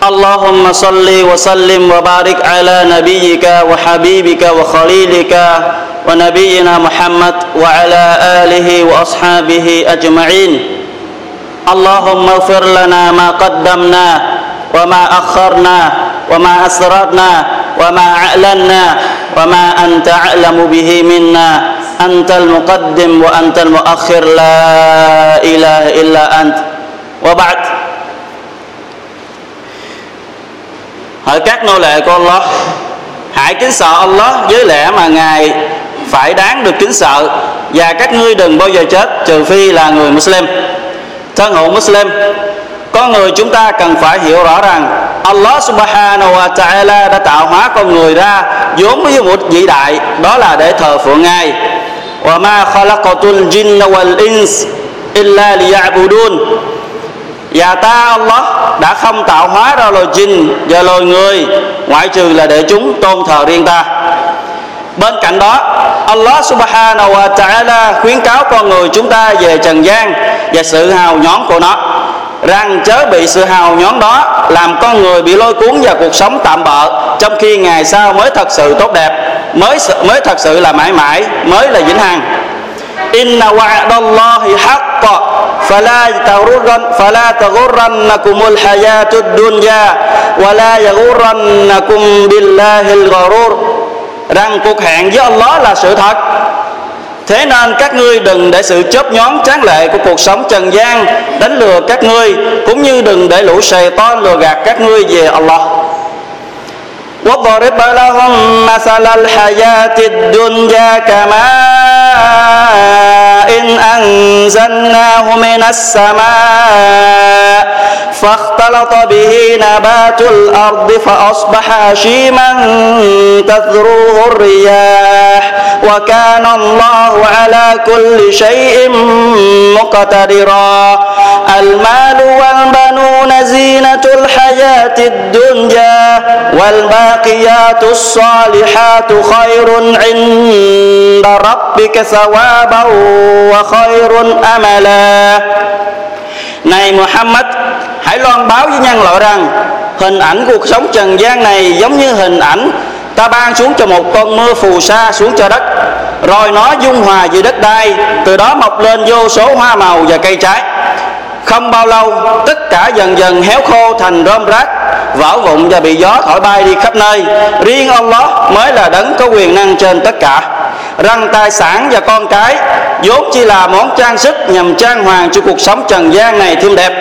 اللهم صل وسلم وبارك على نبيك وحبيبك وخليلك ونبينا محمد وعلى آله وأصحابه أجمعين. اللهم اغفر لنا ما قدمنا وما أخرنا وما أسررنا وما أعلنا وما أنت أعلم به منا. أنت المقدم وأنت المؤخر. لا إله إلا أنت. وبعد. Hỡi các nô lệ của Allah, hãy kính sợ Allah với lẽ mà ngài phải đáng được kính sợ, và các ngươi đừng bao giờ chết, trừ phi là người Muslim. Thân hữu Muslim, con người chúng ta cần phải hiểu rõ rằng Allah subhanahu wa ta'ala đã tạo hóa con người ra vốn với một vĩ đại, đó là để thờ phượng ngài. Wa ma khalaqatul jinna wal ins illa liya'budun và ta, Allah, đã không tạo hóa ra loài jin và loài người, ngoại trừ là để chúng tôn thờ riêng ta. Bên cạnh đó, Allah subhanahu wa ta'ala khuyến cáo con người chúng ta về trần gian và sự hào nhón của nó. Rằng chớ bị sự hào nhón đó làm con người bị lôi cuốn vào cuộc sống tạm bợ, trong khi ngày sau mới thật sự tốt đẹp, mới mới thật sự là mãi mãi, mới là vĩnh hằng inna wa'dallahi haqq فلا تغرن فلا تغرنكم الحياة الدنيا ولا يغرنكم بالله الغرور rằng cuộc hẹn với Allah là sự thật Thế nên các ngươi đừng để sự chớp nhón tráng lệ của cuộc sống trần gian đánh lừa các ngươi cũng như đừng để lũ sầy to lừa gạt các ngươi về Allah. واضرب لهم مثل الحياة الدنيا كماء إن أنزلناه من السماء فاختلط به نبات الأرض فأصبح هشيما تذروه الرياح. وكان الله على كل شيء مقتدرا. المال والبنون زينة الحياة الدنيا والباقيات الصالحات خير عند ربك ثوابا وخير أملا. Này Muhammad, Hãy loan báo với nhân loại rằng, Hình ảnh cuộc sống trần gian này giống như hình ảnh Ta ban xuống cho một con mưa phù sa xuống cho đất. Rồi nó dung hòa giữa đất đai, Từ đó mọc lên vô số hoa màu và cây trái. Không bao lâu, tất cả dần dần héo khô thành rơm rác, vỡ vụn và bị gió thổi bay đi khắp nơi. Riêng Allah mới là đấng có quyền năng trên tất cả răng tài sản và con cái. Vốn chỉ là món trang sức nhằm trang hoàng cho cuộc sống trần gian này thêm đẹp.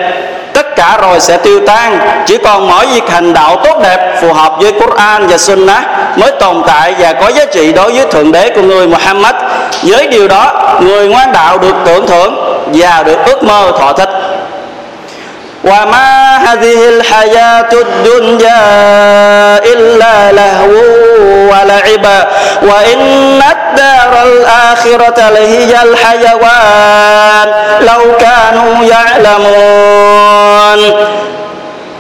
Tất cả rồi sẽ tiêu tan, chỉ còn mỗi việc hành đạo tốt đẹp phù hợp với Quran và Sunnah mới tồn tại và có giá trị đối với thượng đế của người Muhammad. Với điều đó, người ngoan đạo được tưởng thưởng và được ước mơ thọ thích وما هذه الحياة الدنيا إلا لهو ولعب وإن الدار الآخرة لهي الحيوان لو كانوا يعلمون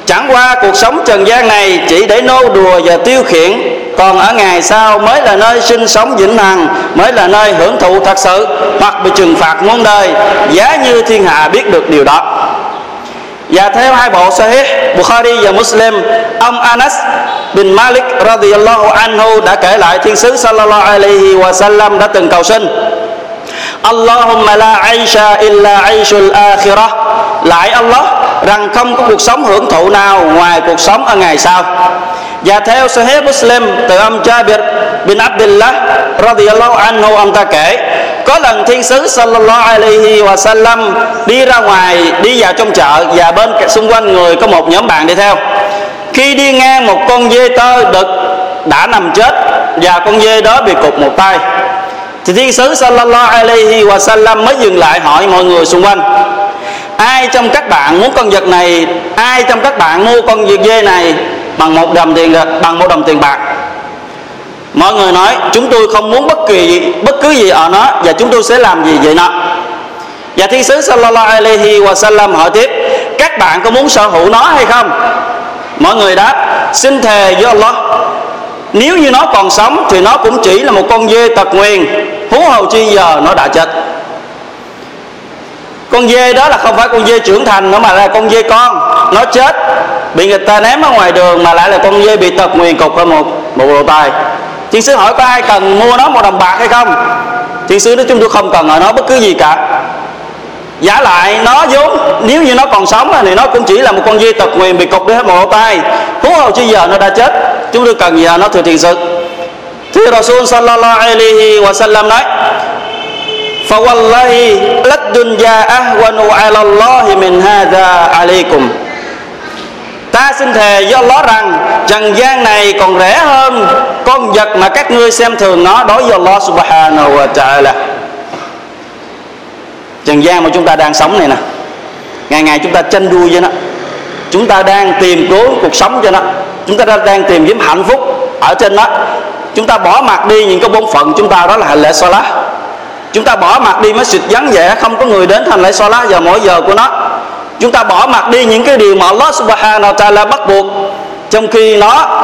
Chẳng qua cuộc sống trần gian này chỉ để nô đùa và tiêu khiển Còn ở ngày sau mới là nơi sinh sống vĩnh hằng Mới là nơi hưởng thụ thật sự Hoặc bị trừng phạt muôn đời Giá như thiên hạ biết được điều đó và theo hai bộ Sahih, Bukhari và Muslim, ông Anas bin Malik radhiyallahu anhu đã kể lại thiên sứ sallallahu alaihi wa sallam đã từng cầu xin, Allahumma la aisha illa aishul akhirah. Lại Allah, rằng không có cuộc sống hưởng thụ nào ngoài cuộc sống ở ngày sau. Và theo Sahih Muslim từ ông Jabir bin Abdullah radhiyallahu anhu, ông ta kể có lần thiên sứ sallallahu alaihi wa sallam đi ra ngoài, đi vào trong chợ và bên xung quanh người có một nhóm bạn đi theo. Khi đi ngang một con dê tơ đực đã nằm chết và con dê đó bị cụt một tay. Thì thiên sứ sallallahu alaihi wa sallam mới dừng lại hỏi mọi người xung quanh, ai trong các bạn muốn con vật này? Ai trong các bạn mua con dê này bằng một đồng tiền, bằng một đồng tiền bạc? Mọi người nói, chúng tôi không muốn bất kỳ bất cứ gì ở nó, và chúng tôi sẽ làm gì vậy nọ và thiên sứ sallallahu alaihi wa sallam hỏi tiếp, các bạn có muốn sở hữu nó hay không? Mọi người đáp, xin thề với Allah, nếu như nó còn sống thì nó cũng chỉ là một con dê tật nguyền hú hầu chi giờ nó đã chết. Con dê đó là không phải con dê trưởng thành nữa mà là con dê con, nó chết, bị người ta ném ở ngoài đường mà lại là con dê bị tật nguyền cục ở một một lỗ tai. thiên sứ hỏi có ai cần mua nó một đồng bạc hay không thiên sứ nói chúng tôi không cần ở nó bất cứ gì cả giả lại nó vốn nếu như nó còn sống thì nó cũng chỉ là một con dê tật nguyền bị cục đi hết một lỗ tai hú hầu chi giờ nó đã chết chúng tôi cần giờ nó thừa thiên sứ thì Rasul sallallahu alaihi wa sallam nói فوالله للدنيا أهون على الله من هذا عليكم Ta xin thề do Allah rằng trần gian này còn rẻ hơn con vật mà các ngươi xem thường nó đối với Allah subhanahu wa ta'ala. Trần gian mà chúng ta đang sống này nè. Ngày ngày chúng ta tranh đua với nó. Chúng ta đang tìm cứu cuộc sống cho nó. Chúng ta đang tìm kiếm hạnh phúc ở trên nó. Chúng ta bỏ mặt đi những cái bốn phận chúng ta đó là hành lễ salat chúng ta bỏ mặt đi mới xịt vắng vẻ, không có người đến thành lễ salat vào mỗi giờ của nó chúng ta bỏ mặt đi những cái điều mà Allah subhanahu wa ta'ala bắt buộc. Trong khi nó,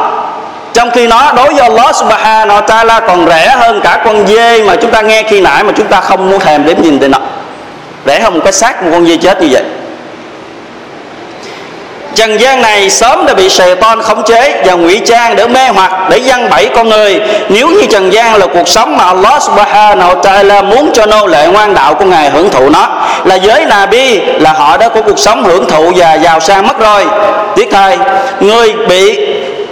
trong khi nó, đối với Allah subhanahu wa ta'ala còn rẻ hơn cả con dê mà chúng ta nghe khi nãy mà chúng ta không muốn thèm đếm nhìn tới nó rẻ hơn một cái xác một con dê chết như vậy trần gian này sớm đã bị sề ton khống chế và ngụy trang để mê hoặc, để dân bẫy con người. Nếu như trần gian là cuộc sống mà Allah subhanahu wa ta'ala muốn cho nô lệ ngoan đạo của ngài hưởng thụ nó, là giới Nabi, là họ đã có cuộc sống hưởng thụ và giàu sang mất rồi. Tiếc thay, người bị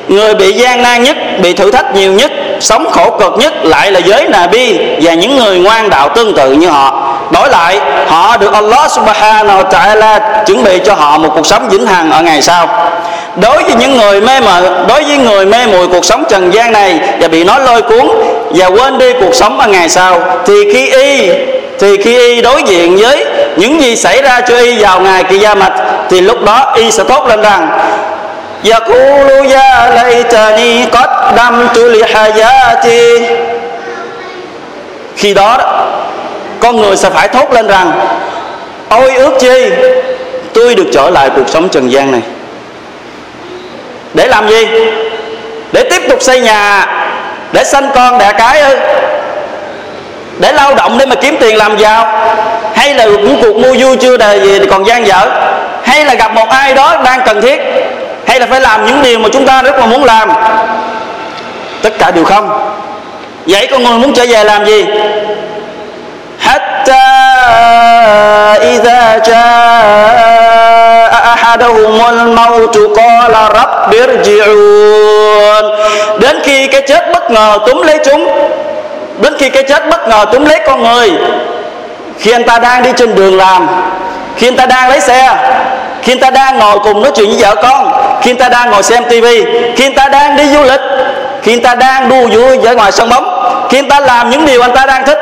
người bị gian nan nhất, bị thử thách nhiều nhất, sống khổ cực nhất lại là giới Nabi và những người ngoan đạo tương tự như họ đổi lại họ được Allah subhanahu wa ta'ala chuẩn bị cho họ một cuộc sống vĩnh hằng ở ngày sau đối với những người mê mờ đối với người mê mùi cuộc sống trần gian này và bị nó lôi cuốn và quên đi cuộc sống ở ngày sau thì khi y thì khi y đối diện với những gì xảy ra cho y vào ngày kỳ gia mạch thì lúc đó y sẽ thốt lên rằng يقول يا ليتني قدمت لحياتي khi đó con người sẽ phải thốt lên rằng, ôi ước chi, tôi được trở lại cuộc sống trần gian này. Để làm gì? Để tiếp tục xây nhà, để sanh con, đẻ cái ư? Để lao động để mà kiếm tiền làm giàu? Hay là những cuộc mua vui chưa đời gì còn gian dở? Hay là gặp một ai đó đang cần thiết? Hay là phải làm những điều mà chúng ta rất là muốn làm? Tất cả đều không. Vậy con người muốn trở về làm gì? حتى إذا جاء أحدهم الموت قال رب ارجعون đến khi cái chết bất ngờ túm lấy chúng đến khi cái chết bất ngờ túm lấy con người khi anh ta đang đi trên đường làm khi anh ta đang lấy xe khi anh ta đang ngồi cùng nói chuyện với vợ con khi anh ta đang ngồi xem tivi khi anh ta đang đi du lịch khi anh ta đang đua vui ở ngoài sân bóng khi anh ta làm những điều anh ta đang thích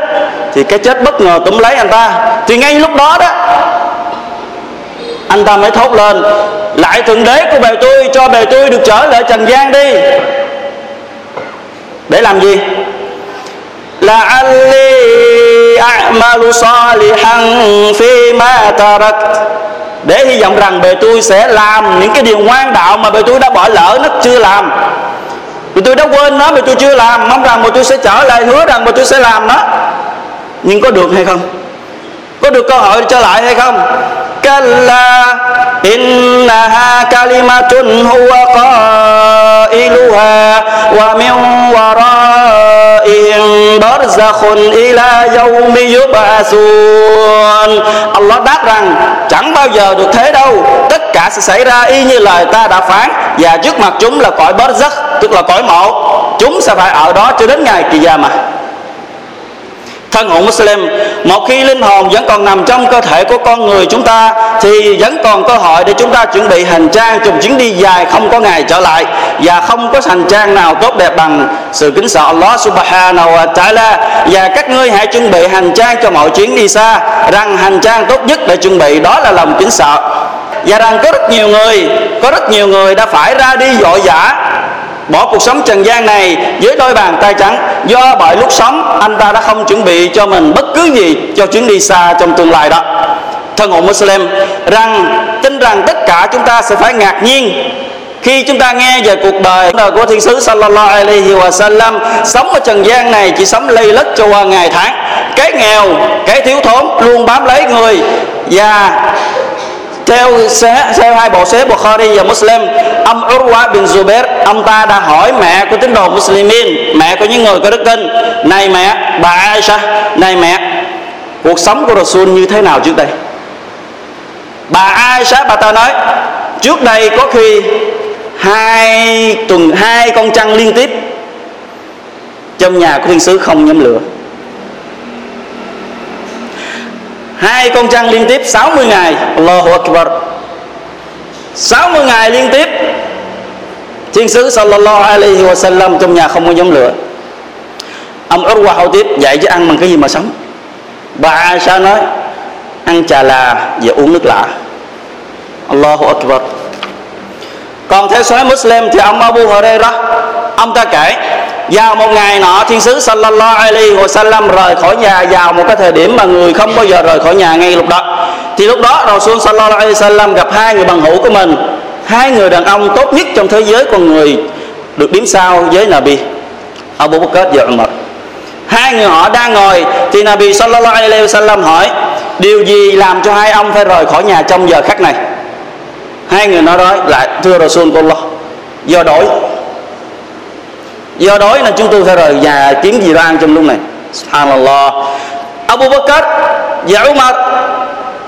thì cái chết bất ngờ túm lấy anh ta. Thì ngay lúc đó đó, anh ta mới thốt lên, lại thượng đế của bè tôi, cho bè tôi được trở lại trần gian đi. Để làm gì? Là ali a'malu salihan fi ma tarak. Để hy vọng rằng bề tôi sẽ làm những cái điều ngoan đạo mà bề tôi đã bỏ lỡ nó chưa làm. Vì tôi đã quên nó vì tôi chưa làm. Mong rằng mà tôi sẽ trở lại, hứa rằng mà tôi sẽ làm nó nhưng có được hay không? Có được cơ hội trở lại hay không? Kalla innaha kalimatun huwa qailuha wa min waraihim barzakhun ila yawmi yub'asun Allah đáp rằng, chẳng bao giờ được thế đâu. Tất cả sẽ xảy ra y như lời ta đã phán. Và trước mặt chúng là cõi barzakh, tức là cõi mộ chúng sẽ phải ở đó cho đến ngày kỳ gia mà thân hồn Muslim, một khi linh hồn vẫn còn nằm trong cơ thể của con người chúng ta, thì vẫn còn cơ hội để chúng ta chuẩn bị hành trang cho chuyến đi dài không có ngày trở lại và không có hành trang nào tốt đẹp bằng sự kính sợ Allah subhanahu wa ta'ala. Và các ngươi hãy chuẩn bị hành trang cho mọi chuyến đi xa. Rằng hành trang tốt nhất để chuẩn bị đó là lòng kính sợ. Và rằng có rất nhiều người, có rất nhiều người đã phải ra đi vội vã bỏ cuộc sống trần gian này với đôi bàn tay trắng. Do bởi lúc sống, anh ta đã không chuẩn bị cho mình bất cứ gì cho chuyến đi xa trong tương lai đó. Thân hữu Muslim, rằng, tin rằng tất cả chúng ta sẽ phải ngạc nhiên khi chúng ta nghe về cuộc đời của thiên sứ sallallahu alaihi wa sallam sống ở trần gian này chỉ sống lây lất cho qua ngày tháng. Cái nghèo, cái thiếu thốn luôn bám lấy người. Và theo theo hai bộ xế Bukhari và Muslim, ông Urwa bin Zubair, ông ta đã hỏi mẹ của tín đồ Muslimin, mẹ của những người có đức tin, này mẹ, bà Aisha, này mẹ, cuộc sống của Rasul như thế nào trước đây? Bà Aisha, bà ta nói, trước đây có khi hai tuần, hai con trăng liên tiếp trong nhà của thiên sứ không nhóm lửa. Hai con trăng liên tiếp 60 ngày. Allahu Akbar. 60 ngày liên tiếp thiên sứ sallallahu alaihi wa sallam trong nhà không có nhóm lửa. Ông Urwa hậu tiếp dạy chứ ăn bằng cái gì mà sống? Bà Aisha nói ăn trà là và uống nước lạ. Allahu Akbar còn theo số Muslim thì ông Abu Hurairah, ông ta kể, vào một ngày nọ thiên sứ sallallahu alaihi wasallam rời khỏi nhà vào một cái thời điểm mà người không bao giờ rời khỏi nhà ngay lúc đó. Thì lúc đó Rasul sallallahu alaihi wasallam gặp hai người bằng hữu của mình. Hai người đàn ông tốt nhất trong thế giới con người được điểm sao với Nabi Abu Bakr và Umar. Hai người họ đang ngồi thì Nabi sallallahu alaihi wasallam hỏi, điều gì làm cho hai ông phải rời khỏi nhà trong giờ khắc này? Hai người nói nói lại thưa Rasulullah, do đói do đói nên chúng tôi phải rời nhà kiếm gì ra ăn trong lúc này. Subhanallah. Abu Bakr và Umar,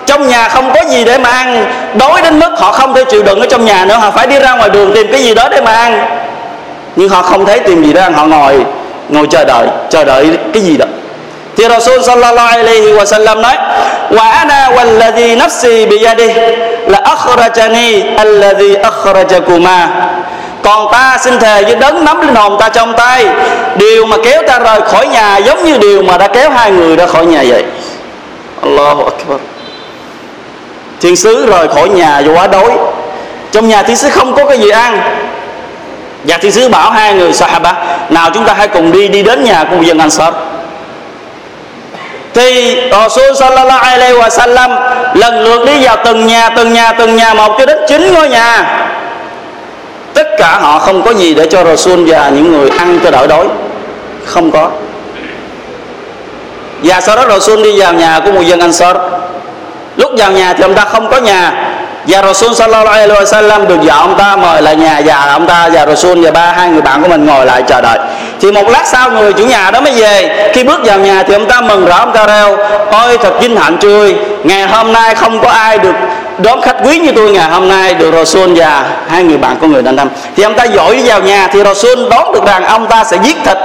trong nhà không có gì để mà ăn. Đói đến mức họ không thể chịu đựng ở trong nhà nữa. Họ phải đi ra ngoài đường tìm cái gì đó để mà ăn. Nhưng họ không thấy tìm gì để ăn, họ ngồi ngồi chờ đợi chờ đợi cái gì đó. Thì Rasul sallallahu alaihi wa sallam nói, wa ana walladhi nafsi biyadihi là akhrajani alladhi akhrajakuma. Còn ta xin thề với đấng nắm linh hồn ta trong tay, điều mà kéo ta rời khỏi nhà giống như điều mà đã kéo hai người ra khỏi nhà vậy. Allahu Akbar. Thiên sứ rời khỏi nhà do quá đói. Trong nhà thiên sứ không có cái gì ăn. Và thiên sứ bảo hai người, sahaba, nào chúng ta hãy cùng đi đi đến nhà của dân Ansar thì Rasul sallallahu alaihi wa sallam lần lượt đi vào từng nhà từng nhà từng nhà một cho đến chín ngôi nhà. Tất cả họ không có gì để cho Rasul và những người ăn cho đỡ đói. Không có. Và sau đó Rasul đi vào nhà của một dân Ansar. Lúc vào nhà thì ông ta không có nhà và Rasul sallallahu alaihi wasallam được vợ ông ta, mời lại nhà và ông ta và Rasul và ba, hai người bạn của mình ngồi lại chờ đợi. Thì một lát sau người chủ nhà đó mới về. Khi bước vào nhà thì ông ta mừng rỡ, ông ta reo, ôi, thật vinh hạnh trươi ngày hôm nay không có ai được đón khách quý như tôi ngày hôm nay, được Rasul và hai người bạn của người đàn ông thì ông ta dội vào nhà thì Rasul đón được rằng ông ta sẽ giết thịt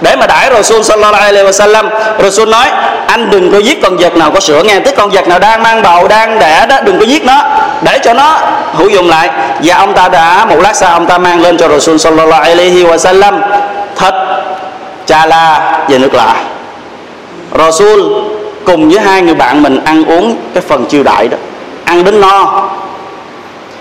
để mà đãi Rasul sallallahu alaihi wasallam, Rasul nói, anh đừng có giết con vật nào có sữa nghe, tức con vật nào đang mang bầu, đang đẻ đó, đừng có giết nó. Để cho nó hữu dụng lại. Và ông ta đã, một lát sau ông ta mang lên cho Rasul sallallahu alaihi wasallam thịt, cha la và nước lạ Rasul cùng với hai người bạn mình ăn uống cái phần chiêu đại đó. Ăn đến no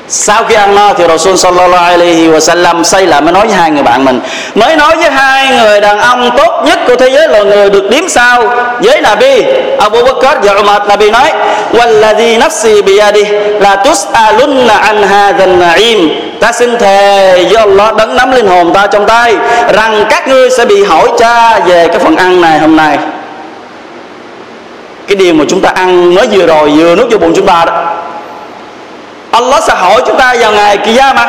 sau khi ăn no thì Rasul sallallahu alaihi wa sallam say lại mới nói với hai người bạn mình. Mới nói với hai người đàn ông tốt nhất của thế giới là người được điếm sao? Với Nabi, Abu Bakr và Umar. Nabi nói walladhi nafsi biyadi la tus'alunna an hadha na'im ta xin thề với Allah, đấng nắm linh hồn ta trong tay, rằng các ngươi sẽ bị hỏi cha về cái phần ăn này hôm nay. Cái điều mà chúng ta ăn mới vừa rồi vừa nuốt vô bụng chúng ta đó. Allah sẽ hỏi chúng ta vào ngày kia mà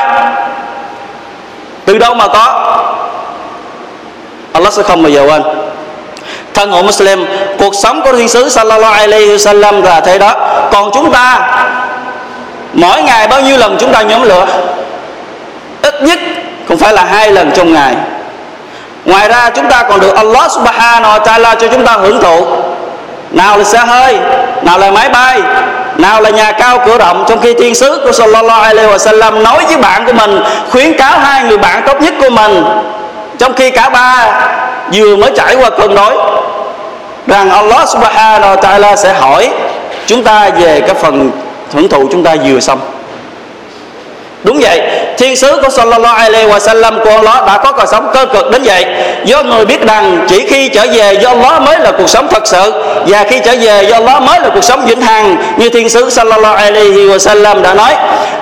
từ đâu mà có? Allah sẽ không bao giờ quên. Thân hữu Muslim, cuộc sống của thiên sứ sallallahu alaihi wasallam là thế đó. Còn chúng ta, mỗi ngày bao nhiêu lần chúng ta nhóm lửa? Ít nhất cũng phải là hai lần trong ngày. Ngoài ra chúng ta còn được Allah subhanahu wa ta'ala cho chúng ta hưởng thụ. Nào là xe hơi, nào là máy bay nào là nhà cao cửa rộng, trong khi thiên sứ của sallallahu alaihi wasallam nói với bạn của mình, khuyến cáo hai người bạn tốt nhất của mình. Trong khi cả ba vừa mới trải qua cơn đói rằng Allah subhanahu wa ta'ala sẽ hỏi chúng ta về cái phần hưởng thụ chúng ta vừa xong đúng vậy. Thiên sứ của sallallahu alaihi Wasallam của Allah đã có cuộc sống cơ cực đến vậy. Do người biết rằng chỉ khi trở về do Allah mới là cuộc sống thật sự, và khi trở về do Allah mới là cuộc sống vĩnh hằng, như thiên sứ sallallahu alaihi Wasallam đã nói,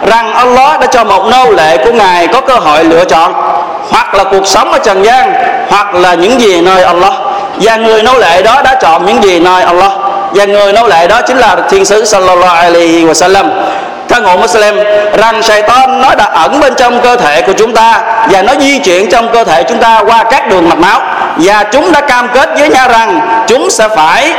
rằng Allah đã cho một nô lệ của ngài có cơ hội lựa chọn, hoặc là cuộc sống ở trần gian, hoặc là những gì nơi Allah. Và người nô lệ đó đã chọn những gì nơi Allah. Và người nô lệ đó chính là thiên sứ sallallahu alaihi Wasallam sallam thân hữu Muslim rằng Satan nó đã ẩn bên trong cơ thể của chúng ta và nó di chuyển trong cơ thể chúng ta qua các đường mạch máu. Và chúng đã cam kết với nhau rằng chúng sẽ phải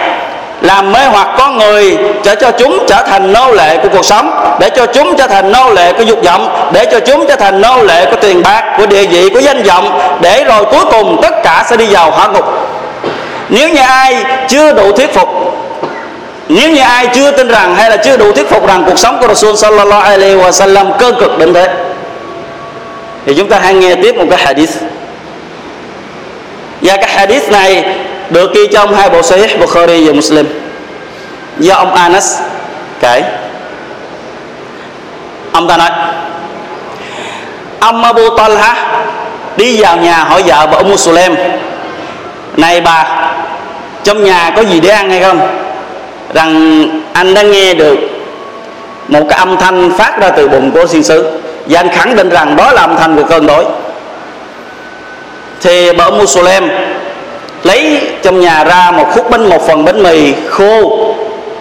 làm mê hoặc con người để cho chúng trở thành nô lệ của cuộc sống, để cho chúng trở thành nô lệ của dục vọng, để cho chúng trở thành nô lệ của tiền bạc, của địa vị, của danh vọng, để rồi cuối cùng tất cả sẽ đi vào hỏa ngục. Nếu như ai chưa đủ thuyết phục nếu như ai chưa tin rằng hay là chưa đủ thuyết phục rằng cuộc sống của Rasul sallallahu alaihi wa sallam cơ cực đến thế, thì chúng ta hãy nghe tiếp một cái hadith. Và cái hadith này được ghi trong hai bộ Sahih Bukhari và Muslim. Do ông Anas kể. Ông ta nói, ông Abu Talha đi vào nhà hỏi vợ bà ông Sulaim, này bà, trong nhà có gì để ăn hay không? Rằng anh đã nghe được một cái âm thanh phát ra từ bụng của thiên sứ. Và anh khẳng định rằng đó là âm thanh của cơn đói thì bà Musulem lấy trong nhà ra một khúc bánh, một phần bánh mì khô,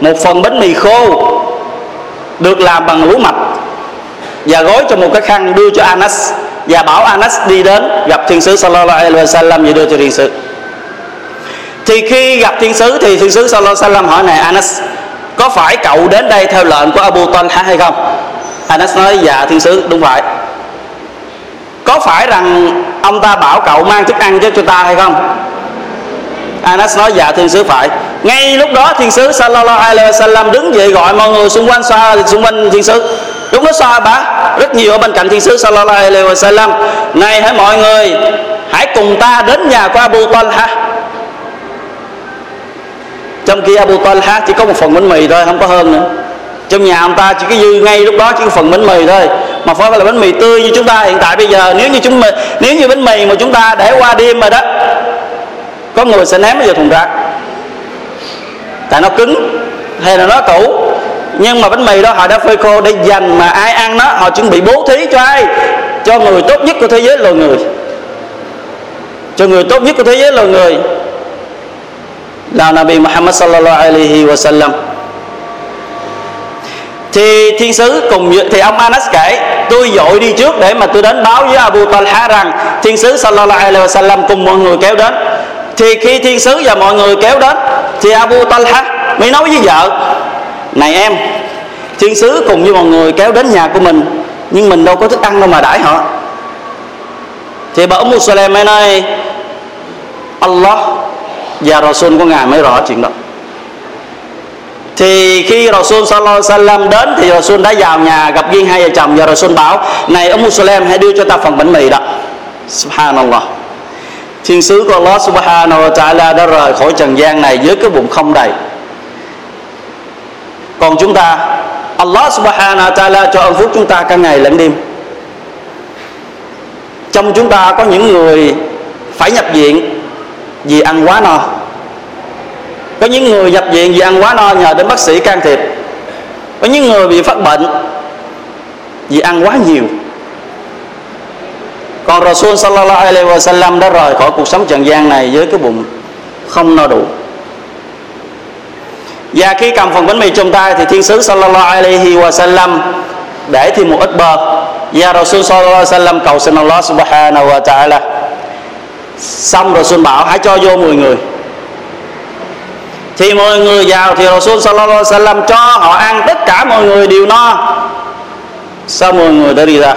một phần bánh mì khô được làm bằng lúa mạch và gói trong một cái khăn đưa cho Anas và bảo Anas đi đến gặp thiên sứ sallallahu alaihi wasallam và đưa cho thiên sứ thì khi gặp thiên sứ thì thiên sứ sallallahu alaihi wasallam hỏi này, Anas, có phải cậu đến đây theo lệnh của Abu Talha hay không? Anas nói dạ thiên sứ, đúng vậy. Có phải rằng ông ta bảo cậu mang thức ăn cho chúng ta hay không? Anas nói dạ thiên sứ, phải. Ngay lúc đó thiên sứ sallallahu alaihi wasallam đứng dậy gọi mọi người xung quanh xoa xung quanh thiên sứ. Lúc đó xoa bả rất nhiều ở bên cạnh thiên sứ sallallahu alaihi wasallam, này hãy mọi người, hãy cùng ta đến nhà của Abu Talha trong khi Abu Talha chỉ có một phần bánh mì thôi, không có hơn nữa. Trong nhà ông ta chỉ có dư ngay lúc đó chỉ có phần bánh mì thôi. Mà phải là bánh mì tươi như chúng ta hiện tại bây giờ. Nếu như chúng mình nếu như bánh mì mà chúng ta để qua đêm rồi đó, có người sẽ ném vào thùng rác. Tại nó cứng hay là nó cũ. Nhưng mà bánh mì đó họ đã phơi khô để dành mà ai ăn nó, họ chuẩn bị bố thí cho ai? Cho người tốt nhất của thế giới loài người. Cho người tốt nhất của thế giới loài người là Nabi Muhammad sallallahu alaihi wa sallam thì thiên sứ cùng thì ông Anas kể, tôi dội đi trước để mà tôi đến báo với Abu Talha rằng, thiên sứ sallallahu alaihi wa sallam cùng mọi người kéo đến. Thì khi thiên sứ và mọi người kéo đến, thì Abu Talha mới nói với vợ, này em, thiên sứ cùng với mọi người kéo đến nhà của mình, nhưng mình đâu có thức ăn đâu mà đãi họ. Thì bà Ummu Sulaim mới nói, Allah và Rasul của ngài mới rõ chuyện đó. Thì khi Rasul sallallahu alaihi wasallam đến thì Rasul đã vào nhà gặp riêng hai vợ chồng và Rasul bảo, này ông Muslim hãy đưa cho ta phần bánh mì đó. Subhanallah. Thiên sứ của Allah subhanahu wa ta'ala đã rời khỏi trần gian này với cái bụng không đầy. Còn chúng ta, Allah subhanahu wa ta'ala cho ơn phúc chúng ta cả ngày lẫn đêm. Trong chúng ta có những người phải nhập viện vì ăn quá no. Có những người nhập viện vì ăn quá no nhờ đến bác sĩ can thiệp. Có những người bị phát bệnh vì ăn quá nhiều. Còn Rasul sallallahu alaihi wa sallam đã rời khỏi cuộc sống trần gian này với cái bụng không no đủ. Và khi cầm phần bánh mì trong tay thì thiên sứ sallallahu alaihi wa sallam để thêm một ít bơ. Và Rasul sallallahu alaihi wa sallam cầu xin Allah subhanahu wa ta'ala xong rồi xuân bảo, hãy cho vô 10 người. Thì mọi người vào thì Rasul sallallahu alaihi wasallam cho họ ăn tất cả mọi người đều no. Sau mọi người đã đi ra?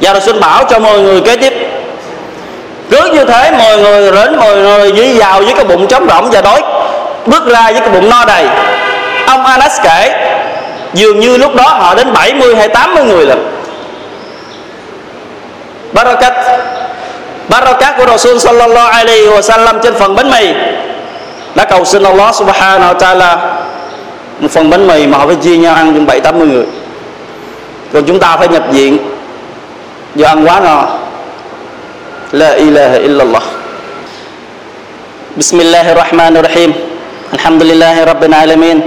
Và Rasul bảo cho mọi người kế tiếp. Cứ như thế mọi người đến mọi người dưới vào với cái bụng trống rỗng và đói, bước ra với cái bụng no đầy. Ông Anas kể, dường như lúc đó họ đến 70 hay 80 người lần. Barakat barakat của Rasul sallallahu alaihi wasallam trên phần bánh mì. Đã cầu xin Allah subhanahu wa ta'ala một phần bánh mì mà họ phải chia nhau ăn chừng bảy, tám mươi người. Còn chúng ta phải nhập viện. Do ăn quá no la ilaha illallah. Bismillahirrahmanirrahim. Alhamdulillahi Rabbil Alamin.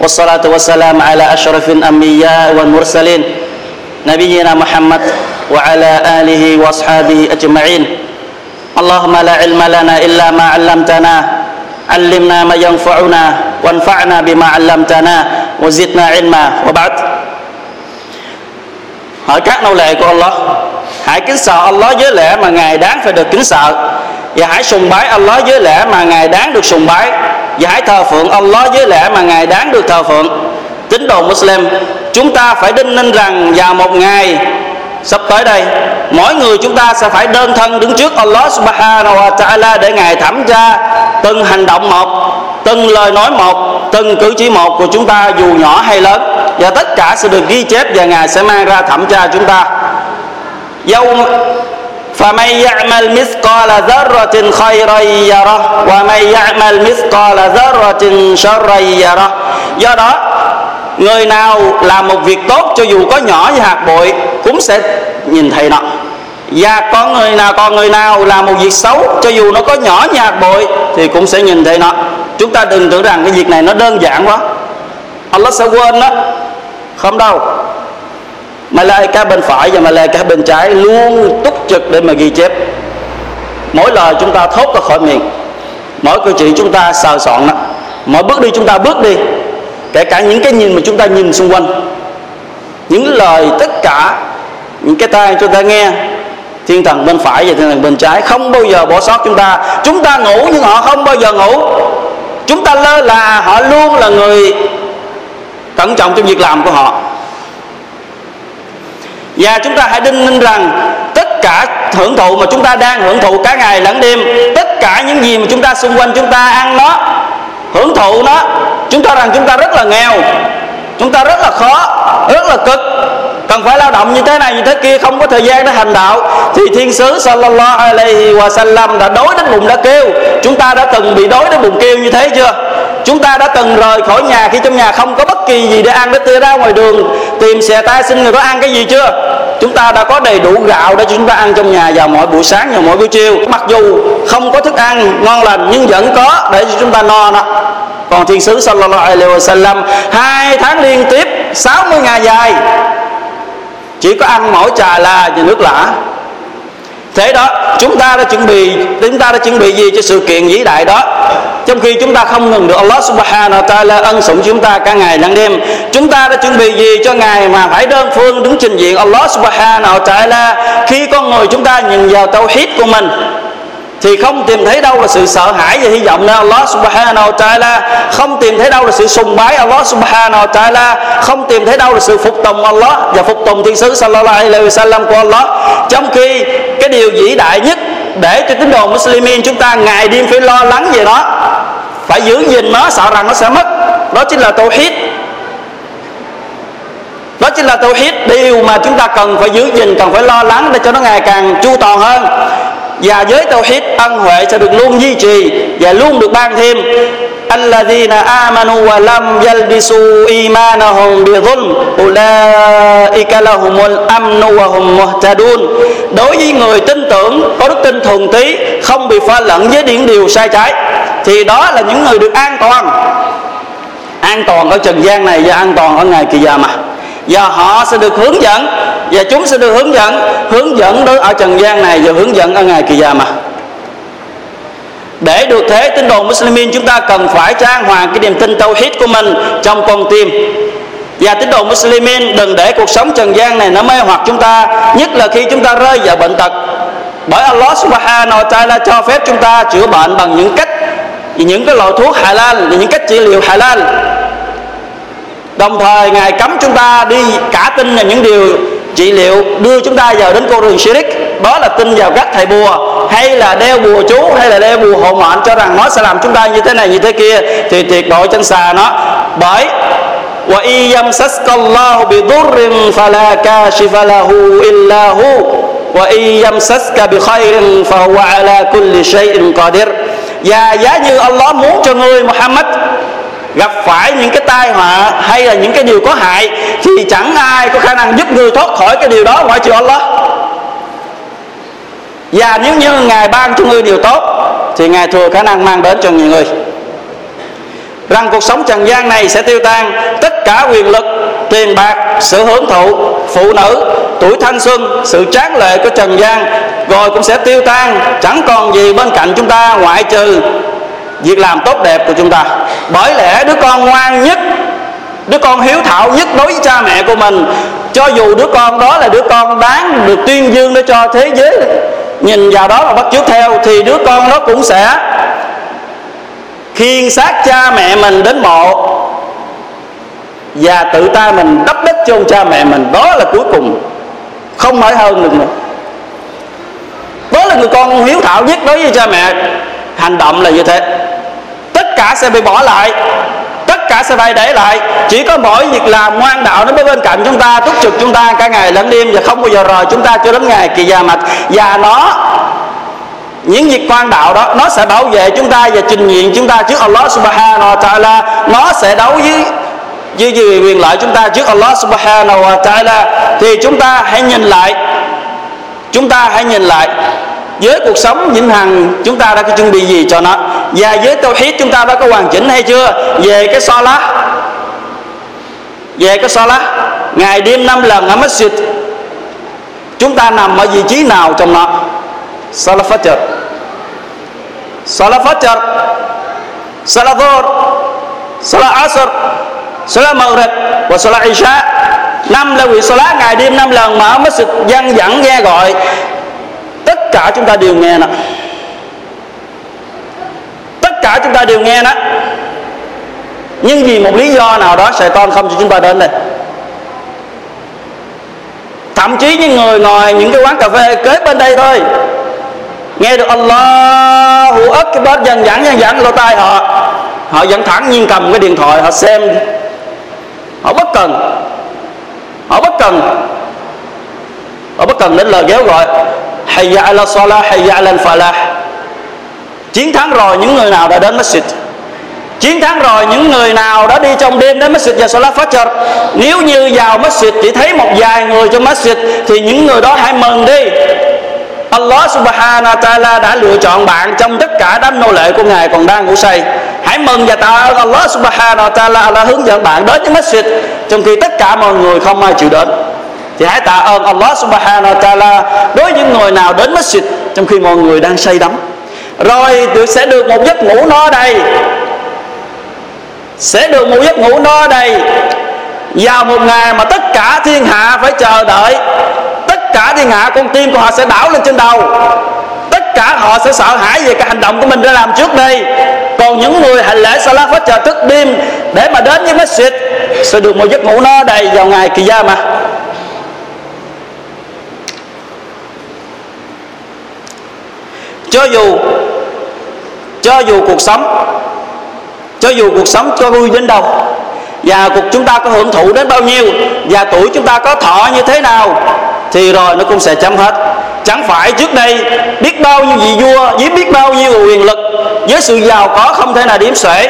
Wassalatu wassalamu ala ashrafil anbiya wal mursalin. Nabiyyina Muhammad وعلى آله وأصحابه أجمعين اللهم لا علم لنا إلا ما علمتنا علمنا ما ينفعنا وانفعنا بما علمتنا وزدنا علما وبعد hỏi các nô lệ của Allah hãy kính sợ Allah với lẽ mà ngài đáng phải được kính sợ và hãy sùng bái Allah với lẽ mà ngài đáng được sùng bái và hãy thờ phượng Allah với lẽ mà ngài đáng được thờ phượng tín đồ Muslim chúng ta phải đinh ninh rằng vào một ngày sắp tới đây mỗi người chúng ta sẽ phải đơn thân đứng trước Allah subhanahu wa ta'ala để ngài thẩm tra từng hành động một từng lời nói một từng cử chỉ một của chúng ta dù nhỏ hay lớn và tất cả sẽ được ghi chép và ngài sẽ mang ra thẩm tra chúng ta dâu فمن يعمل مثقال ذرة خيرا يره ومن يعمل مثقال ذرة شرا يره do đó người nào làm một việc tốt, cho dù có nhỏ như hạt bụi, cũng sẽ nhìn thấy nó. Và con người nào, còn người nào làm một việc xấu, cho dù nó có nhỏ như hạt bụi, thì cũng sẽ nhìn thấy nó. Chúng ta đừng tưởng rằng cái việc này nó đơn giản quá. Allah sẽ quên đó không đâu. Malaika bên phải và Malaika bên trái luôn túc trực để mà ghi chép. Mỗi lời chúng ta thốt ra khỏi miệng. Mỗi cử chỉ chúng ta sờ soạn đó mỗi bước đi chúng ta bước đi kể cả những cái nhìn mà chúng ta nhìn xung quanh. Những lời tất cả những cái tai chúng ta nghe, thiên thần bên phải và thiên thần bên trái không bao giờ bỏ sót chúng ta. Chúng ta ngủ nhưng họ không bao giờ ngủ. Chúng ta lơ là, họ luôn là người cẩn trọng trong việc làm của họ. Và chúng ta hãy đinh ninh rằng tất cả hưởng thụ mà chúng ta đang hưởng thụ cả ngày lẫn đêm, tất cả những gì mà chúng ta xung quanh chúng ta ăn nó, hưởng thụ nó chúng ta rằng chúng ta rất là nghèo. Chúng ta rất là khó, rất là cực. Cần phải lao động như thế này, như thế kia, không có thời gian để hành đạo. Thì thiên sứ sallallahu alaihi wa sallam đã đối đến bụng đã kêu. Chúng ta đã từng bị đối đến bụng kêu như thế chưa? Chúng ta đã từng rời khỏi nhà khi trong nhà không có bất kỳ gì để ăn để tia ra ngoài đường, tìm xè tay xin người có ăn cái gì chưa? Chúng ta đã có đầy đủ gạo để chúng ta ăn trong nhà vào mỗi buổi sáng và mỗi buổi chiều. Mặc dù không có thức ăn ngon lành, nhưng vẫn có để cho chúng ta no đó. Còn thiên sứ sallallahu alaihi wasallam, hai tháng liên tiếp 60 ngày dài, chỉ có ăn mỗi trà la và nước lã. Thế đó, chúng ta đã chuẩn bị, chúng ta đã chuẩn bị gì cho sự kiện vĩ đại đó? Trong khi chúng ta không ngừng được Allah subhanahu wa ta'ala ân sủng chúng ta cả ngày lẫn đêm, chúng ta đã chuẩn bị gì cho ngày mà phải đơn phương đứng trình diện Allah subhanahu wa ta'ala khi con người chúng ta nhìn vào tauhid của mình? Thì không tìm thấy đâu là sự sợ hãi và hy vọng nơi Allah subhanahu wa ta'ala. Không tìm thấy đâu là sự sùng bái Allah subhanahu wa ta'ala. Không tìm thấy đâu là sự phục tùng Allah và phục tùng thiên sứ sallallahu alaihi wasallam của Allah. Trong khi cái điều vĩ đại nhất để cho tín đồ Muslimin chúng ta ngày đêm phải lo lắng về đó phải giữ gìn nó sợ rằng nó sẽ mất đó chính là tauhid đó chính là tauhid điều mà chúng ta cần phải giữ gìn cần phải lo lắng để cho nó ngày càng chu toàn hơn và với tauhid ân huệ sẽ được luôn duy trì và luôn được ban thêm الذين آمنوا ولم يلبسوا إيمانهم بظلم أولئك لهم الأمن وهم مهتدون đối với người tin tưởng có đức tin thuần tí không bị pha lẫn với những điều sai trái thì đó là những người được an toàn. An toàn ở trần gian này và an toàn ở ngày kỳ già mà và họ sẽ được hướng dẫn, và chúng sẽ được hướng dẫn hướng dẫn đối ở trần gian này và hướng dẫn ở ngày kỳ già mà để được thế, tín đồ Muslimin, chúng ta cần phải trang hoàng cái niềm tin tauhid của mình trong con tim. Và tín đồ Muslimin, đừng để cuộc sống trần gian này nó mê hoặc chúng ta, nhất là khi chúng ta rơi vào bệnh tật. Bởi Allah subhanahu wa ta'ala cho phép chúng ta chữa bệnh bằng những cách vì những cái loại thuốc halal về những cách trị liệu halal. Đồng thời, ngài cấm chúng ta đi cả tin vào những điều trị liệu đưa chúng ta vào đến con đường Shirik đó là tin vào các thầy bùa, hay là đeo bùa chú, hay là đeo bùa hộ mệnh cho rằng nó sẽ làm chúng ta như thế này, như thế kia, thì tuyệt đối chân xà nó. Bởi, wa iyam saskallahu bi durrin fala kashifa lahu illa hu, wa iyam saska bi khairin fa huwa ala kulli shay'in qadir và giá như Allah muốn cho ngươi Muhammad gặp phải những cái tai họa hay là những cái điều có hại, thì chẳng ai có khả năng giúp người thoát khỏi cái điều đó ngoại trừ Allah. Và nếu như ngài ban cho ngươi điều tốt, thì ngài thừa khả năng mang đến cho nhiều người. Rằng cuộc sống trần gian này sẽ tiêu tan tất cả quyền lực, tiền bạc, sự hưởng thụ, phụ nữ, tuổi thanh xuân, sự tráng lệ của trần gian rồi cũng sẽ tiêu tan. Chẳng còn gì bên cạnh chúng ta ngoại trừ việc làm tốt đẹp của chúng ta. Bởi lẽ đứa con ngoan nhất, đứa con hiếu thảo nhất đối với cha mẹ của mình, cho dù đứa con đó là đứa con đáng được tuyên dương để cho thế giới nhìn vào đó mà bắt chước theo, thì đứa con đó cũng sẽ khiên xác cha mẹ mình đến mộ và tự ta mình đắp đất chôn cha mẹ mình. Đó là cuối cùng. Không phải hơn được nữa đó là người con hiếu thảo nhất đối với cha mẹ, hành động là như thế. Tất cả sẽ bị bỏ lại, tất cả sẽ phải để lại. Chỉ có mỗi việc làm ngoan đạo nó mới bên cạnh chúng ta, túc trực chúng ta cả ngày lẫn đêm và không bao giờ rời chúng ta cho đến ngày kỳ già mặt và nó, những việc quan đạo đó, nó sẽ bảo vệ chúng ta và trình diện chúng ta trước Allah subhanahu wa ta'ala. Nó sẽ đấu với với quyền lợi chúng ta trước Allah subhanahu wa ta'ala. Thì chúng ta hãy nhìn lại chúng ta hãy nhìn lại với cuộc sống vĩnh hằng chúng ta đã có chuẩn bị gì cho nó. Và với tauhid chúng ta đã có hoàn chỉnh hay chưa? Về cái so lá về cái so lá ngày đêm năm lần ở masjid. Chúng ta nằm ở vị trí nào trong nó? Salat Fajr. Salat Fajr. Salat Dhuhr. Salat Asr. Salat Maghrib. Và Salat Isha năm là quỳ Salat ngày đêm năm lần mà mới sự dân dẫn nghe gọi. Tất cả chúng ta đều nghe nè. Tất cả chúng ta đều nghe nè. Nhưng vì một lý do nào đó, sài con không cho chúng ta đến đây. Thậm chí những người ngồi những cái quán cà phê kế bên đây thôi, nghe được Allahu Akbar dần dẳng dần dẳng lỗ tai họ. Họ vẫn thẳng nhiên cầm cái điện thoại, họ xem. Họ bất cần cần. Họ bất cần đến lời kéo gọi, hayya ala salah, hayya ala falah chiến thắng rồi, những người nào đã đến masjid? Chiến thắng rồi, những người nào đã đi trong đêm đến masjid và salat fajr? Nếu như vào masjid chỉ thấy một vài người trong masjid, thì những người đó hãy mừng đi. Allah subhanahu wa ta'ala đã lựa chọn bạn trong tất cả đám nô lệ của Ngài còn đang ngủ say hãy mừng và tạ ơn Allah subhanahu wa ta'ala đã hướng dẫn bạn đến với masjid trong khi tất cả mọi người không ai chịu đến. Thì hãy tạ ơn Allah subhanahu wa ta'ala đối với những người nào đến masjid trong khi mọi người đang say đắm. Rồi được sẽ được một giấc ngủ no đầy. Sẽ được một giấc ngủ no đầy. Vào một ngày mà tất cả thiên hạ phải chờ đợi. Tất cả thiên hạ, con tim của họ sẽ đảo lên trên đầu. Tất cả họ sẽ sợ hãi về cái hành động của mình đã làm trước đây còn những người hành lễ salat phát chờ thức đêm để mà đến với masjid, sẽ được một giấc ngủ no đầy vào ngày kỳ gia mà cho dù cho dù cuộc sống, cho dù cuộc sống cho vui đến đâu, và cuộc chúng ta có hưởng thụ đến bao nhiêu, và tuổi chúng ta có thọ như thế nào, thì rồi nó cũng sẽ chấm hết chẳng phải trước đây biết bao nhiêu vị vua, với biết bao nhiêu quyền lực, với sự giàu có không thể nào điểm xuể.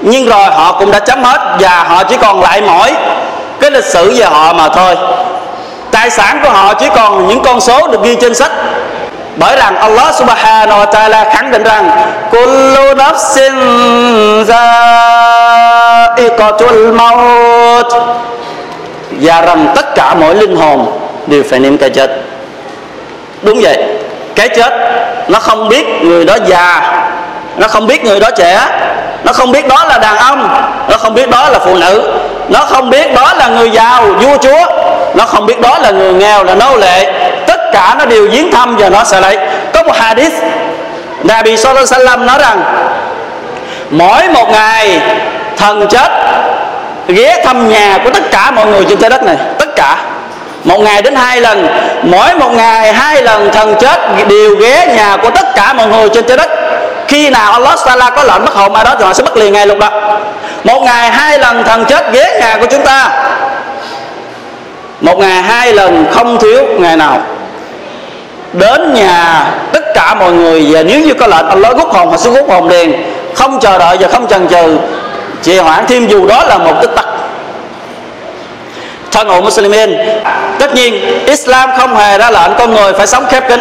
Nhưng rồi họ cũng đã chấm hết và họ chỉ còn lại mỗi cái lịch sử về họ mà thôi. Tài sản của họ chỉ còn những con số được ghi trên sách. Bởi rằng Allah subhanahu wa ta'ala khẳng định rằng, kullu nafsin za'iqatul maut. Và rằng tất cả mỗi linh hồn đều phải niệm cái chết đúng vậy. Cái chết, nó không biết người đó già, nó không biết người đó trẻ, nó không biết đó là đàn ông, nó không biết đó là phụ nữ, nó không biết đó là người giàu vua chúa, nó không biết đó là người nghèo, là nô lệ. Tất cả nó đều viếng thăm và nó sẽ lấy. Có một hadith, Nabi Sallallahu Alaihi Wasallam nói rằng, mỗi một ngày, thần chết ghé thăm nhà của tất cả mọi người trên trái đất này. Tất cả một ngày đến hai lần, mỗi một ngày hai lần, thần chết đều ghé nhà của tất cả mọi người trên trái đất. Khi nào Allah Taala có lệnh bắt hồn ai đó thì họ sẽ bắt liền ngay lúc đó. Một ngày hai lần, thần chết ghé nhà của chúng ta. Một ngày hai lần, không thiếu ngày nào. Đến nhà tất cả mọi người và nếu như có lệnh, Allah rút hồn, họ sẽ rút hồn liền. Không chờ đợi và không chần chừ. Trì hoãn thêm dù đó là một tích tắc thân hữu Muslimin. Tất nhiên, Islam không hề ra lệnh con người phải sống khép kín.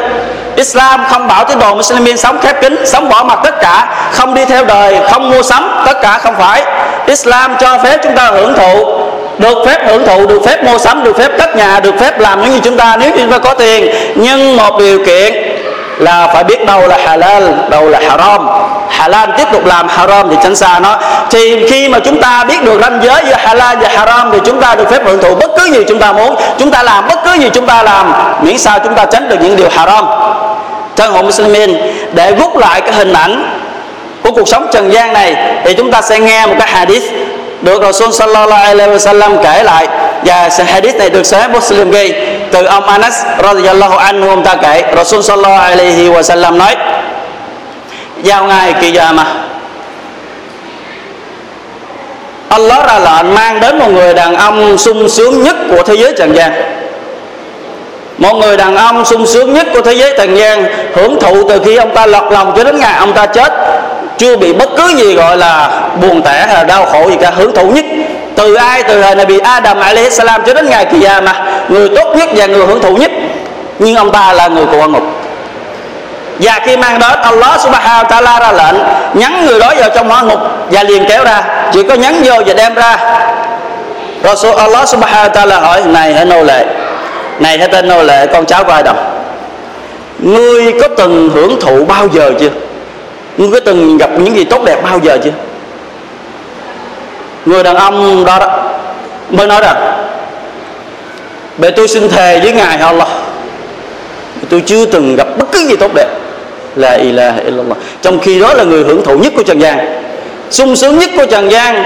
Islam không bảo tín đồ Muslimin sống khép kín, sống bỏ mặt tất cả, không đi theo đời, không mua sắm, tất cả không phải. Islam cho phép chúng ta hưởng thụ, được phép hưởng thụ, được phép mua sắm, được phép cất nhà, được phép làm những gì chúng ta, nếu chúng ta có tiền. Nhưng một điều kiện là phải biết đâu là halal, đâu là haram. Halal tiếp tục làm haram thì tránh xa nó. Thì khi mà chúng ta biết được ranh giới giữa halal và haram thì chúng ta được phép hưởng thụ bất cứ gì chúng ta muốn. Chúng ta làm bất cứ gì chúng ta làm, miễn sao chúng ta tránh được những điều haram. Thân hộ Muslimin, để rút lại cái hình ảnh của cuộc sống trần gian này thì chúng ta sẽ nghe một cái hadith được Rasul sallallahu alaihi wasallam kể lại. Và hadith này được Sahih Muslim ghi từ ông Anas radhiyallahu anhu ông ta kể, Rasul sallallahu alaihi wasallam nói, giao ngày kỳ mà. Allah ra lệnh mang đến một người đàn ông sung sướng nhất của thế giới trần gian. Một người đàn ông sung sướng nhất của thế giới trần gian, hưởng thụ từ khi ông ta lọt lòng cho đến ngày ông ta chết, chưa bị bất cứ gì gọi là buồn tẻ hay là đau khổ gì cả, hưởng thụ nhất từ ai? Từ thời này bị Adam alaihi salam cho đến ngày kỳ mà người tốt nhất và người hưởng thụ nhất. Nhưng ông ta là người của quan ngục. Và khi mang đó, Allah subhanahu wa ta'ala ra lệnh nhắn người đó vào trong hỏa ngục và liền kéo ra. Chỉ có nhắn vô và đem ra. Rasul Allah subhanahu wa ta'ala hỏi này hãy nô lệ? Này hãy tên nô lệ? Con cháu của ai đồng ngươi có từng hưởng thụ bao giờ chưa? Ngươi có từng gặp những gì tốt đẹp bao giờ chưa? Người đàn ông đó, đó mới nói rằng Bệ tôi xin thề với Ngài Allah Tôi chưa từng gặp bất cứ gì tốt đẹp. La ilaha illallah. Trong khi đó là người hưởng thụ nhất của Trần gian sung sướng nhất của Trần gian.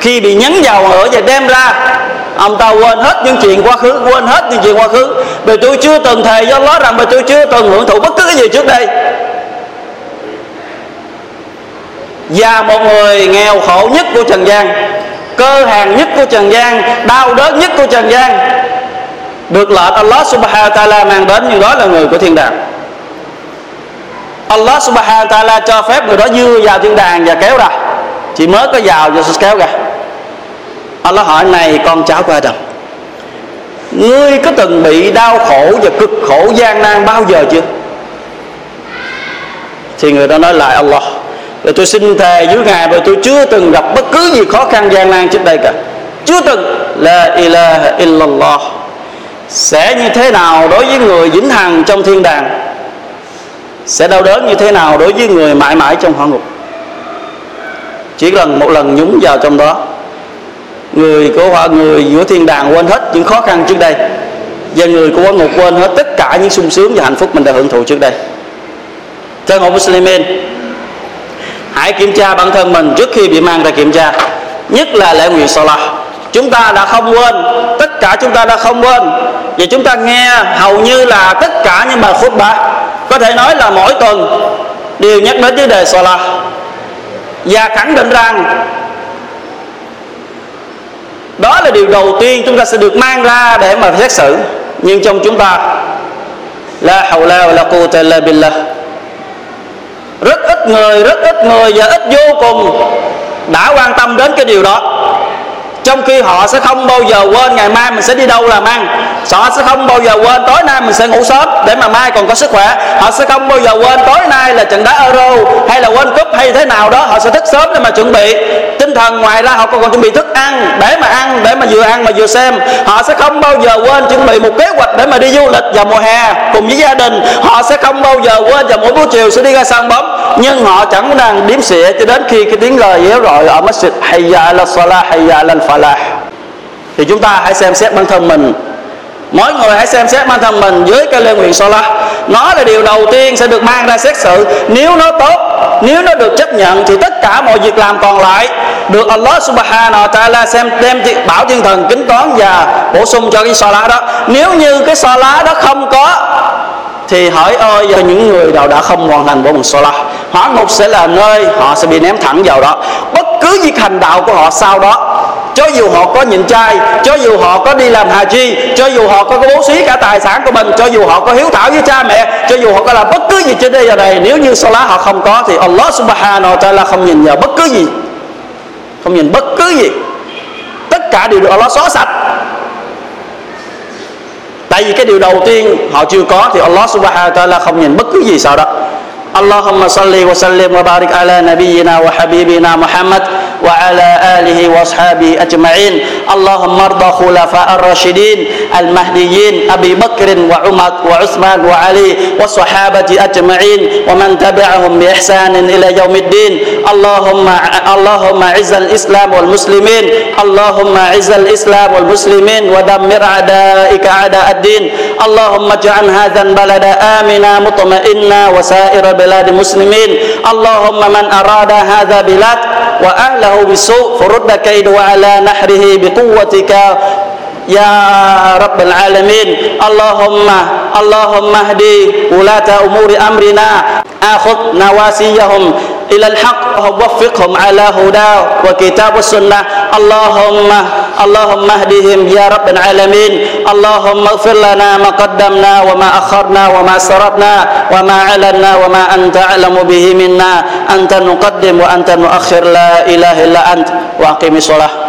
Khi bị nhấn vào ở và đem ra Ông ta quên hết những chuyện quá khứ Quên hết những chuyện quá khứ. Bởi tôi chưa từng thề do đó rằng Bởi tôi chưa từng hưởng thụ bất cứ cái gì trước đây và một người nghèo khổ nhất của trần gian cơ hàng nhất của trần gian đau đớn nhất của trần gian được lệnh Allah subhanahu wa ta'ala mang đến, nhưng đó là người của thiên đàng. Allah subhanahu wa ta'ala cho phép người đó dưa vào thiên đàng và kéo ra. Chỉ mới có vào và kéo ra. Allah hỏi, này con cháu của Adam Ngươi có từng bị đau khổ và cực khổ gian nan bao giờ chưa? Thì người đó nói, lại Allah rồi tôi xin thề với ngài và tôi chưa từng gặp bất cứ gì khó khăn gian nan trước đây cả. Chưa từng. La ilaha illallah. Sẽ như thế nào đối với người vĩnh hằng trong thiên đàng? Sẽ đau đớn như thế nào đối với người mãi mãi trong hỏa ngục? Chỉ cần một lần nhúng vào trong đó, người của hỏa người giữa thiên đàng quên hết những khó khăn trước đây, và người của hỏa ngục quên hết tất cả những sung sướng và hạnh phúc mình đã hưởng thụ trước đây. Thân hữu Muslimin hãy kiểm tra bản thân mình trước khi bị mang ra kiểm tra. Nhất là lễ nguyện Salah chúng ta đã không quên, tất cả chúng ta đã không quên. Và chúng ta nghe hầu như là tất cả những bài khutbah có thể nói là mỗi tuần đều nhắc đến vấn đề Salah và khẳng định rằng đó là điều đầu tiên chúng ta sẽ được mang ra để mà xét xử. Nhưng trong chúng ta, la hawla wa la quwwata illa billah rất ít người, rất ít người và ít vô cùng đã quan tâm đến cái điều đó trong khi họ sẽ không bao giờ quên ngày mai mình sẽ đi đâu làm ăn. Họ sẽ không bao giờ quên tối nay mình sẽ ngủ sớm để mà mai còn có sức khỏe. Họ sẽ không bao giờ quên tối nay là trận đá euro hay là world cup hay thế nào đó. Họ sẽ thức sớm để mà chuẩn bị. Tinh thần ngoài ra họ còn, còn chuẩn bị thức ăn để mà ăn để mà vừa ăn mà vừa xem. Họ sẽ không bao giờ quên chuẩn bị một kế hoạch để mà đi du lịch vào mùa hè cùng với gia đình. Họ sẽ không bao giờ quên vào mỗi buổi chiều sẽ đi ra sân bóng nhưng họ chẳng đang điếm xỉa cho đến khi cái tiếng lời déo rồi ở masjid hayya ala salah, hayya ala falah. Thì chúng ta hãy xem xét bản thân mình mỗi người hãy xem xét bản thân mình dưới cái lê nguyện Salah nó là điều đầu tiên sẽ được mang ra xét xử. Nếu nó tốt nếu nó được chấp nhận thì tất cả mọi việc làm còn lại được Allah subhanahu wa ta'ala xem đem bảo thiên thần kính toán và bổ sung cho cái Salah đó. Nếu như cái Salah đó không có thì hỏi ơi giờ những người nào đã không hoàn thành bộ nguyện so la, hỏa ngục sẽ là nơi họ sẽ bị ném thẳng vào đó. Bất cứ việc hành đạo của họ sau đó cho dù họ có nhịn chay cho dù họ có đi làm hà chi cho dù họ có, bố xí cả tài sản của mình cho dù họ có hiếu thảo với cha mẹ cho dù họ có làm bất cứ gì trên đây giờ này nếu như sau lá họ không có thì Allah subhanahu wa ta'ala không nhìn vào bất cứ gì. Không nhìn bất cứ gì. Tất cả đều được Allah xóa sạch. Tại vì cái điều đầu tiên họ chưa có thì Allah subhanahu wa ta'ala không nhìn bất cứ gì sao đó. Allahumma salli wa sallim wa barik ala nabiyyina wa habibina Muhammad. وعلى آله وأصحابه أجمعين. اللهم ارض خلفاء الراشدين المهديين أبي بكر وعمر وعثمان وعلي والصحابة أجمعين ومن تبعهم بإحسان إلى يوم الدين. اللهم اللهم عز الإسلام والمسلمين. اللهم عز الإسلام والمسلمين ودمر أعدائك أعداء الدين. اللهم اجعل هذا البلد آمنا مطمئنا وسائر بلاد المسلمين. اللهم من أراد هذا بلاد وأهله بسوء فرد كيده على نحره بقوتك. يا رب العالمين اللهم اللهم اهدي ولاة أمور أمرنا. آخذ نواسيهم. إلى الحق ووفقهم على هدى وكتاب السنة. اللهم اللهم اهدهم يا رب العالمين. اللهم اغفر لنا ما قدمنا وما أخرنا وما أسرفنا وما علنا وما أنت أعلم به منا. أنت نقدم وأنت نؤخر لا إله إلا أنت. وأقم الصلاة.